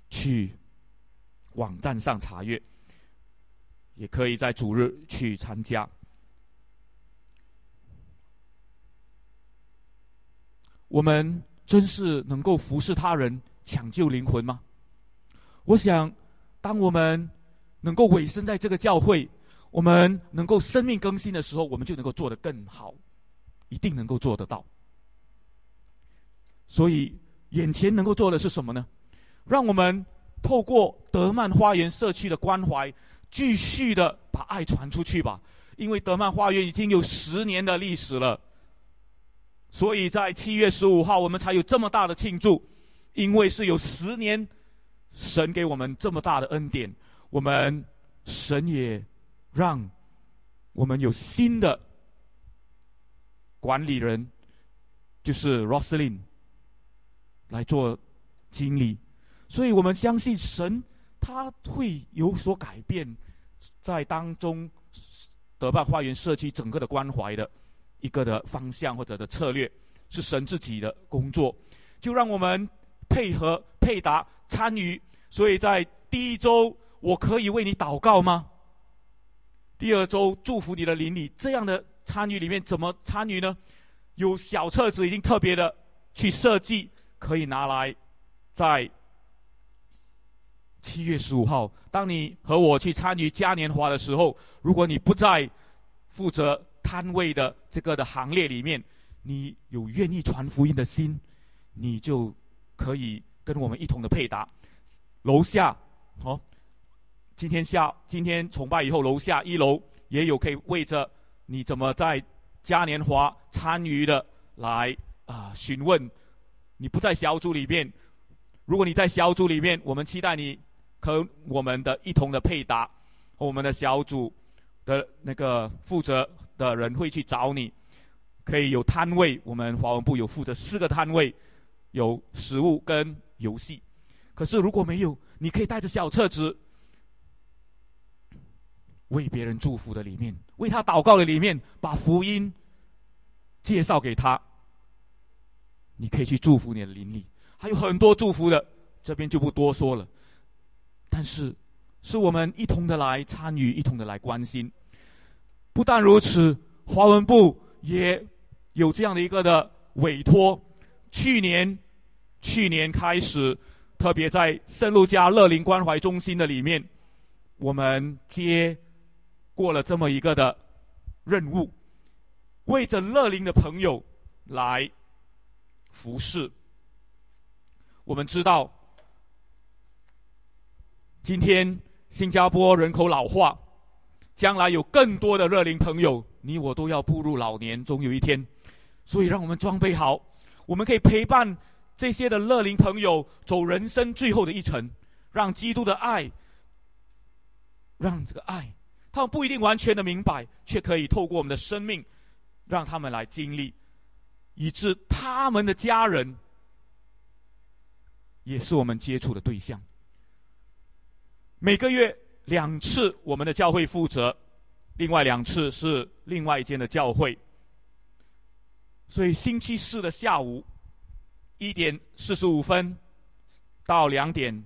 去网站上查阅，也可以在主日去参加。我们真是能够服侍他人、抢救灵魂吗？我想，当我们能够委身在这个教会，我们能够生命更新的时候，我们就能够做得更好，一定能够做得到。所以，眼前能够做的是什么呢？让我们透过德曼花园社区的关怀，继续的把爱传出去吧。因为德曼花园已经有十年的历史了，所以在七月十五号我们才有这么大的庆祝。因为是有十年，神给我们这么大的恩典，我们神也让我们有新的管理人，就是 Roslyn 来做经理。所以我们相信神，他会有所改变，在当中，德拜花园社区整个的关怀的一个的方向或者的策略，是神自己的工作，就让我们配合配搭参与。所以在第一周，我可以为你祷告吗？第二周祝福你的邻里，这样的参与里面怎么参与呢？有小册子已经特别的去设计，可以拿来在。七月十五号，当你和我去参与嘉年华的时候，如果你不在负责摊位的这个的行列里面，你有愿意传福音的心，你就可以跟我们一同的配搭。楼下，哦，今天下今天崇拜以后，楼下一楼也有可以为着你怎么在嘉年华参与的来啊询问。你不在小组里面，如果你在小组里面，我们期待你和我们的一同的配搭，和我们的小组的那个负责的人会去找你，可以有摊位。我们华文部有负责四个摊位，有食物跟游戏。可是如果没有，你可以带着小册子，为别人祝福的里面，为他祷告的里面，把福音介绍给他。你可以去祝福你的邻里，还有很多祝福的，这边就不多说了。但是，是我们一同的来参与，一同的来关心。不但如此，华文部也有这样的一个的委托。去年，去年开始，特别在圣路加乐龄关怀中心的里面，我们接过了这么一个的任务，为着乐龄的朋友来。服饰。我们知道，今天新加坡人口老化，将来有更多的乐龄朋友，你我都要步入老年，总有一天。所以，让我们装备好，我们可以陪伴这些的乐龄朋友走人生最后的一程，让基督的爱，让这个爱，他们不一定完全的明白，却可以透过我们的生命，让他们来经历。以致他们的家人也是我们接触的对象。每个月两次，我们的教会负责；另外两次是另外一间的教会。所以星期四的下午一点四十五分到两点，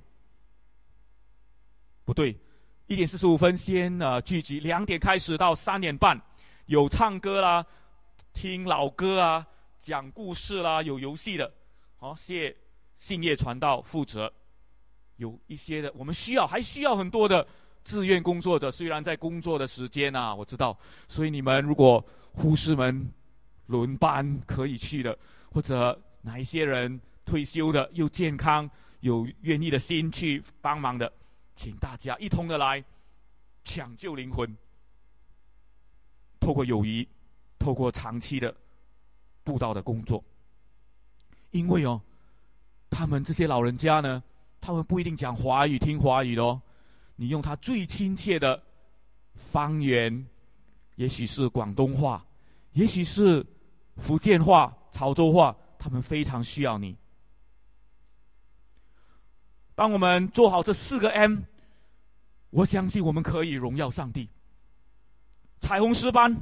不对，一点四十五分先呃聚集，两点开始到三点半有唱歌啦，听老歌啊。讲故事啦，有游戏的，好，谢信业传道负责。有一些的，我们需要，还需要很多的志愿工作者。虽然在工作的时间啊，我知道，所以你们如果护士们轮班可以去的，或者哪一些人退休的又健康，有愿意的心去帮忙的，请大家一同的来抢救灵魂。透过友谊，透过长期的。布道的工作，因为哦，他们这些老人家呢，他们不一定讲华语、听华语的哦。你用他最亲切的方言，也许是广东话，也许是福建话、潮州话，他们非常需要你。当我们做好这四个 M，我相信我们可以荣耀上帝。彩虹诗班。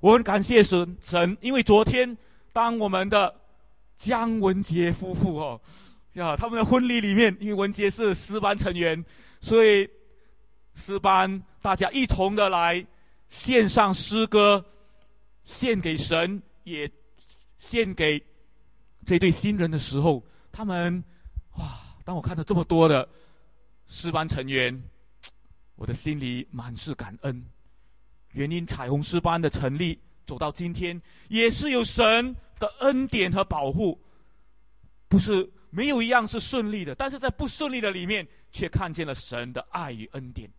我很感谢神，神，因为昨天当我们的江文杰夫妇哦，呀，他们的婚礼里面，因为文杰是诗班成员，所以诗班大家一同的来献上诗歌，献给神，也献给这对新人的时候，他们哇，当我看到这么多的诗班成员，我的心里满是感恩。原因彩虹诗班的成立走到今天，也是有神的恩典和保护，不是没有一样是顺利的，但是在不顺利的里面，却看见了神的爱与恩典。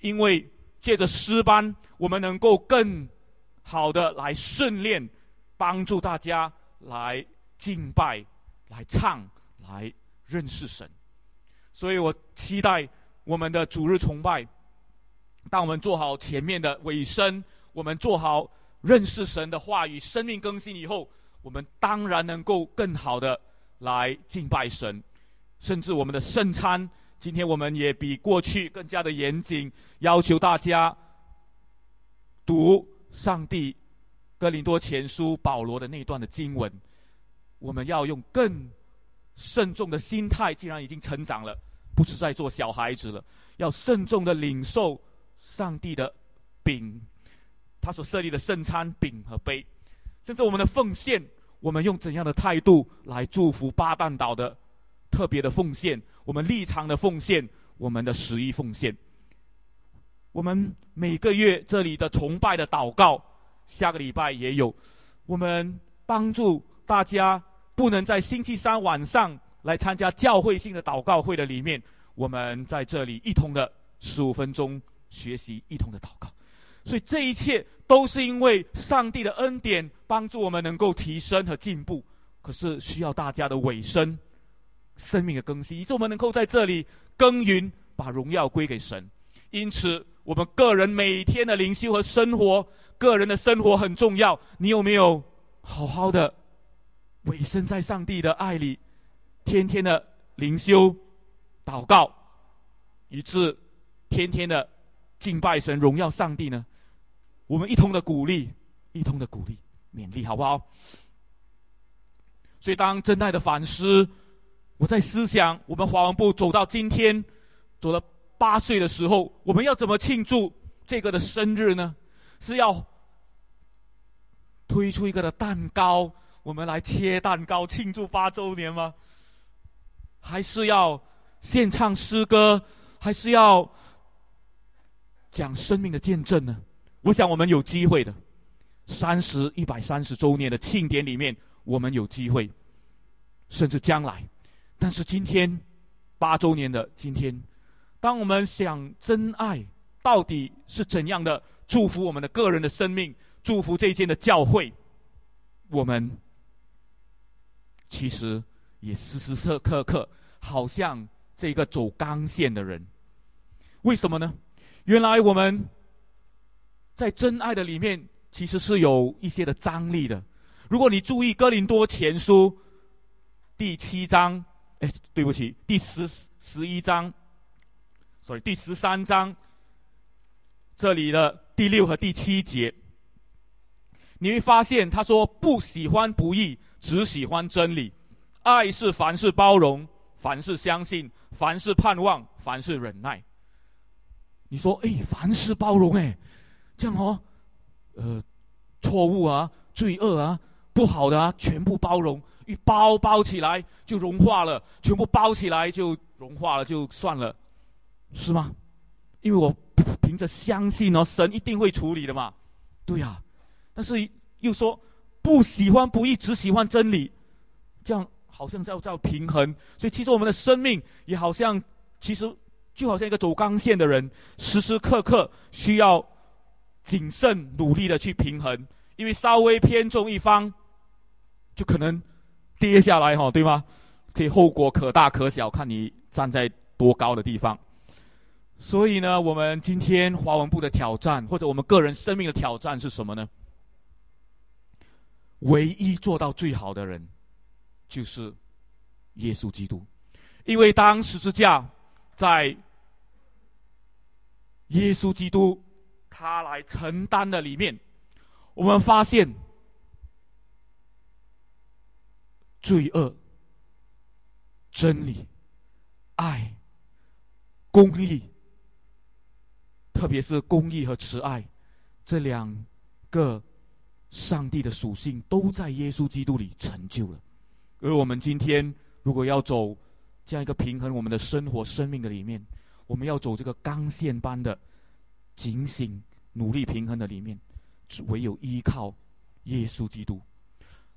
因为借着诗班，我们能够更好的来训练，帮助大家来敬拜、来唱、来认识神。所以我期待我们的主日崇拜。当我们做好前面的尾声，我们做好认识神的话语、生命更新以后，我们当然能够更好的来敬拜神。甚至我们的圣餐，今天我们也比过去更加的严谨，要求大家读上帝哥林多前书保罗的那段的经文。我们要用更慎重的心态，既然已经成长了，不是在做小孩子了，要慎重的领受。上帝的饼，他所设立的圣餐饼和杯，甚至我们的奉献，我们用怎样的态度来祝福巴旦岛的特别的奉献？我们立场的奉献，我们的十亿奉献。我们每个月这里的崇拜的祷告，下个礼拜也有。我们帮助大家不能在星期三晚上来参加教会性的祷告会的里面。我们在这里一同的十五分钟学习，一同的祷告。所以这一切都是因为上帝的恩典帮助我们能够提升和进步，可是需要大家的委身、生命的更新，以致我们能够在这里耕耘，把荣耀归给神。因此，我们个人每天的灵修和生活，个人的生活很重要。你有没有好好的委身在上帝的爱里，天天的灵修、祷告，以致天天的敬拜神、荣耀上帝呢？我们一同的鼓励，一同的鼓励，勉励，好不好？所以，当真爱的反思，我在思想，我们华文部走到今天，走了八岁的时候，我们要怎么庆祝这个的生日呢？是要推出一个的蛋糕，我们来切蛋糕庆祝八周年吗？还是要献唱诗歌？还是要讲生命的见证呢？我想我们有机会的，三十一百三十周年的庆典里面，我们有机会，甚至将来。但是今天八周年的今天，当我们想真爱到底是怎样的祝福我们的个人的生命，祝福这一间的教会，我们其实也时时刻刻好像这个走钢线的人。为什么呢？原来我们。在真爱的里面，其实是有一些的张力的。如果你注意《哥林多前书》第七章，哎，对不起，第十十一章，sorry，第十三章这里的第六和第七节，你会发现他说：“不喜欢不义，只喜欢真理。爱是凡事包容，凡事相信，凡事盼望，凡事忍耐。”你说：“哎，凡事包容，哎。”这样哦，呃，错误啊，罪恶啊，不好的啊，全部包容，一包包起来就融化了，全部包起来就融化了，就算了，是吗？因为我凭着相信哦，神一定会处理的嘛，对呀。但是又说不喜欢不义，只喜欢真理，这样好像叫叫平衡。所以其实我们的生命也好像，其实就好像一个走钢线的人，时时刻刻需要。谨慎努力的去平衡，因为稍微偏重一方，就可能跌下来哈，对吗？这后果可大可小，看你站在多高的地方。所以呢，我们今天华文部的挑战，或者我们个人生命的挑战是什么呢？唯一做到最好的人，就是耶稣基督，因为当十字架在耶稣基督。他来承担的里面，我们发现罪恶、真理、爱、公义，特别是公义和慈爱这两个上帝的属性，都在耶稣基督里成就了。而我们今天如果要走这样一个平衡我们的生活、生命的里面，我们要走这个钢线般的警醒。努力平衡的里面，只唯有依靠耶稣基督，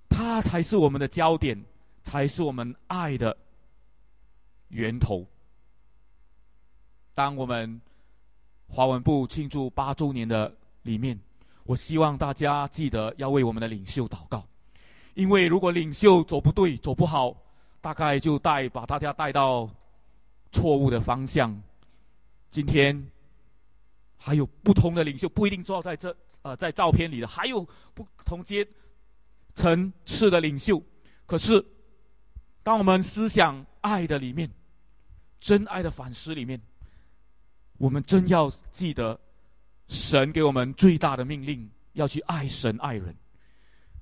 他才是我们的焦点，才是我们爱的源头。当我们华文部庆祝八周年的里面，我希望大家记得要为我们的领袖祷告，因为如果领袖走不对、走不好，大概就带把大家带到错误的方向。今天。还有不同的领袖，不一定坐在这，呃，在照片里的，还有不同阶层次的领袖。可是，当我们思想爱的里面，真爱的反思里面，我们真要记得，神给我们最大的命令，要去爱神爱人。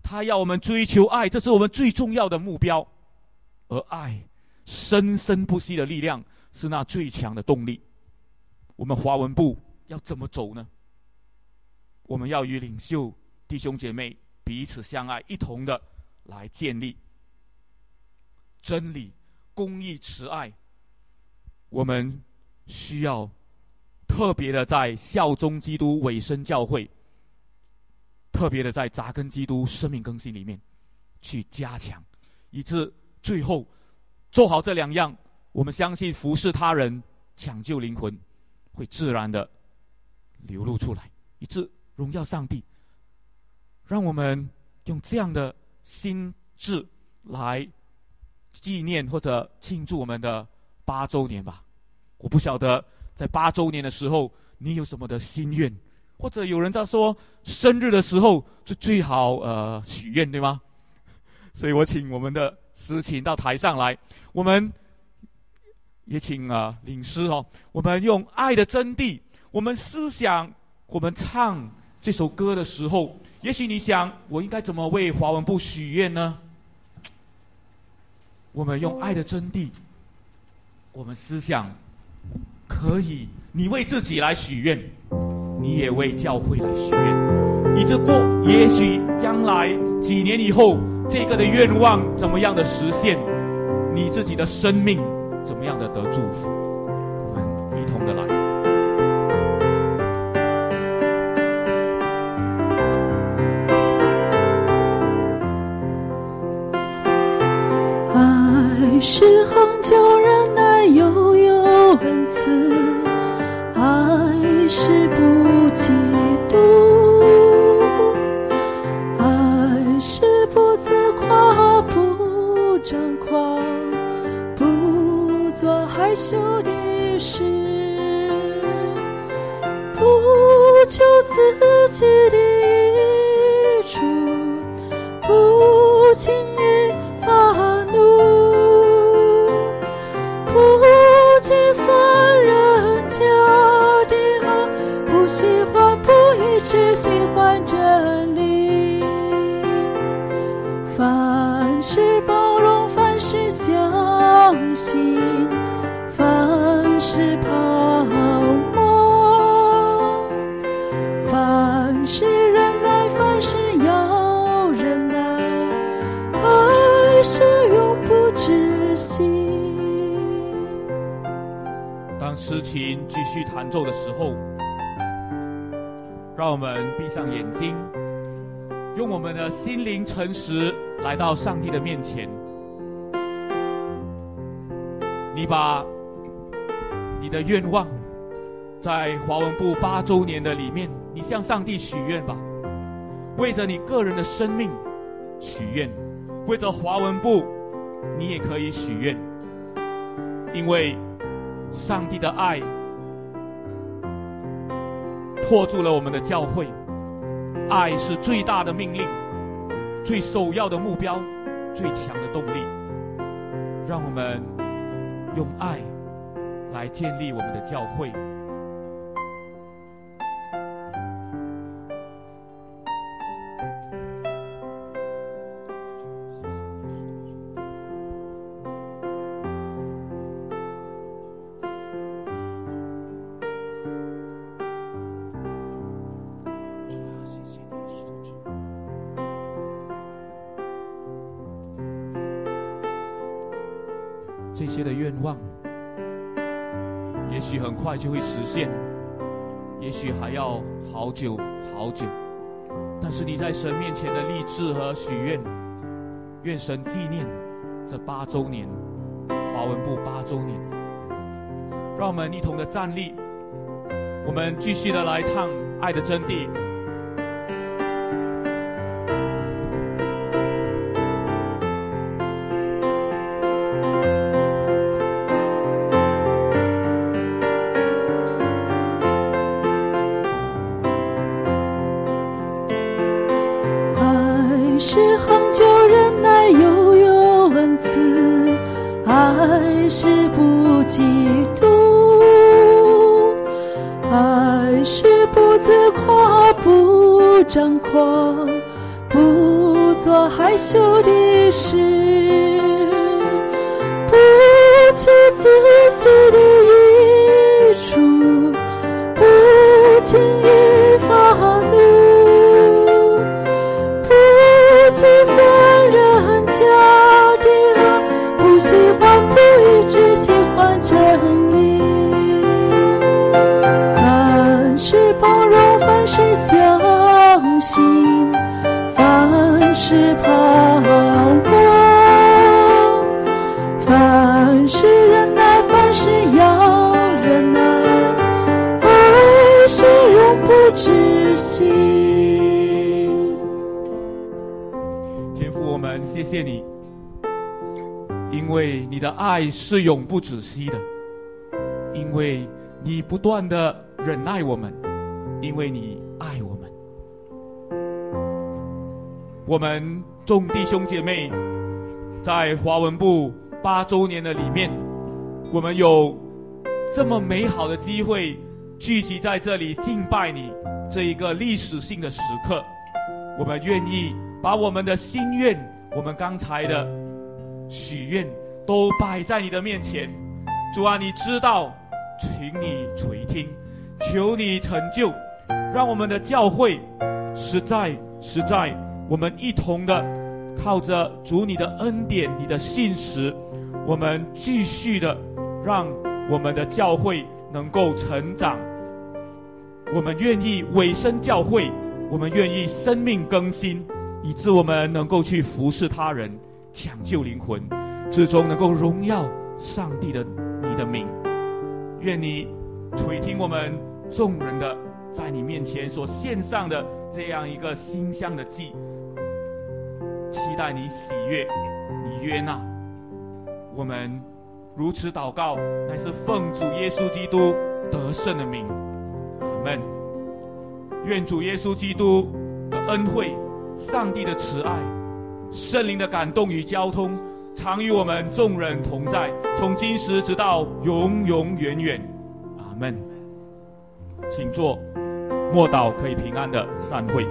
他要我们追求爱，这是我们最重要的目标。而爱，生生不息的力量，是那最强的动力。我们华文部。要怎么走呢？我们要与领袖弟兄姐妹彼此相爱，一同的来建立真理、公义、慈爱。我们需要特别的在效忠基督、委身教会，特别的在扎根基督生命更新里面去加强，以致最后做好这两样，我们相信服侍他人抢救灵魂，会自然的流露出来，以致荣耀上帝。让我们用这样的心智来纪念或者庆祝我们的八周年吧。我不晓得在八周年的时候你有什么的心愿，或者有人在说生日的时候是最好呃许愿对吗？所以我请我们的诗琴到台上来，我们也请啊领诗哦，我们用爱的真谛，我们思想，我们唱这首歌的时候。也许你想，我应该怎么为华文部许愿呢？我们用爱的真谛，我们思想可以，你为自己来许愿，你也为教会来许愿。你这过，也许将来几年以后，这个的愿望怎么样的实现？你自己的生命怎么样的得祝福？我们一同的来。爱是恒久忍耐，又有恩慈；爱是不嫉妒，爱是不自夸，不张狂，不做害羞的事，不求自己的益处，不轻喜欢真理。凡事包容，凡事相信，凡事盼望，凡事忍耐，凡事要忍耐，爱是永不止息。当诗琴继续弹奏的时候，让我们闭上眼睛，用我们的心灵诚实来到上帝的面前。你把你的愿望，在华文部八周年的里面，你向上帝许愿吧。为着你个人的生命许愿，为着华文部，你也可以许愿，因为。上帝的爱托住了我们的教会，爱是最大的命令，最首要的目标，最强的动力。让我们用爱来建立我们的教会。就会实现，也许还要好久好久。但是你在神面前的立志和许愿，愿神纪念这八周年，华文部八周年。让我们一同的站立，我们继续的来唱《爱的真谛》。心凡事盼望凡事忍耐凡事要忍耐爱是永不止息。天赋我们谢谢你因为你的爱是永不止息的因为你不断的忍耐我们因为你爱我我们众弟兄姐妹在华文部八周年的里面，我们有这么美好的机会聚集在这里敬拜你这一个历史性的时刻，我们愿意把我们的心愿，我们刚才的许愿都摆在你的面前。主啊，你知道，请你垂听，求你成就，让我们的教会实在实在。我们一同的靠着主你的恩典、你的信实，我们继续的让我们的教会能够成长。我们愿意委身教会，我们愿意生命更新，以致我们能够去服侍他人，抢救灵魂，最终能够荣耀上帝的你的名。愿你垂听我们众人的在你面前所献上的这样一个馨香的祭。期待你喜悦，你约纳，我们如此祷告，乃是奉主耶稣基督得胜的名，阿门。愿主耶稣基督的恩惠、上帝的慈爱、圣灵的感动与交通，常与我们众人同在，从今时直到永永远远，阿门。请坐，莫祷可以平安的散会。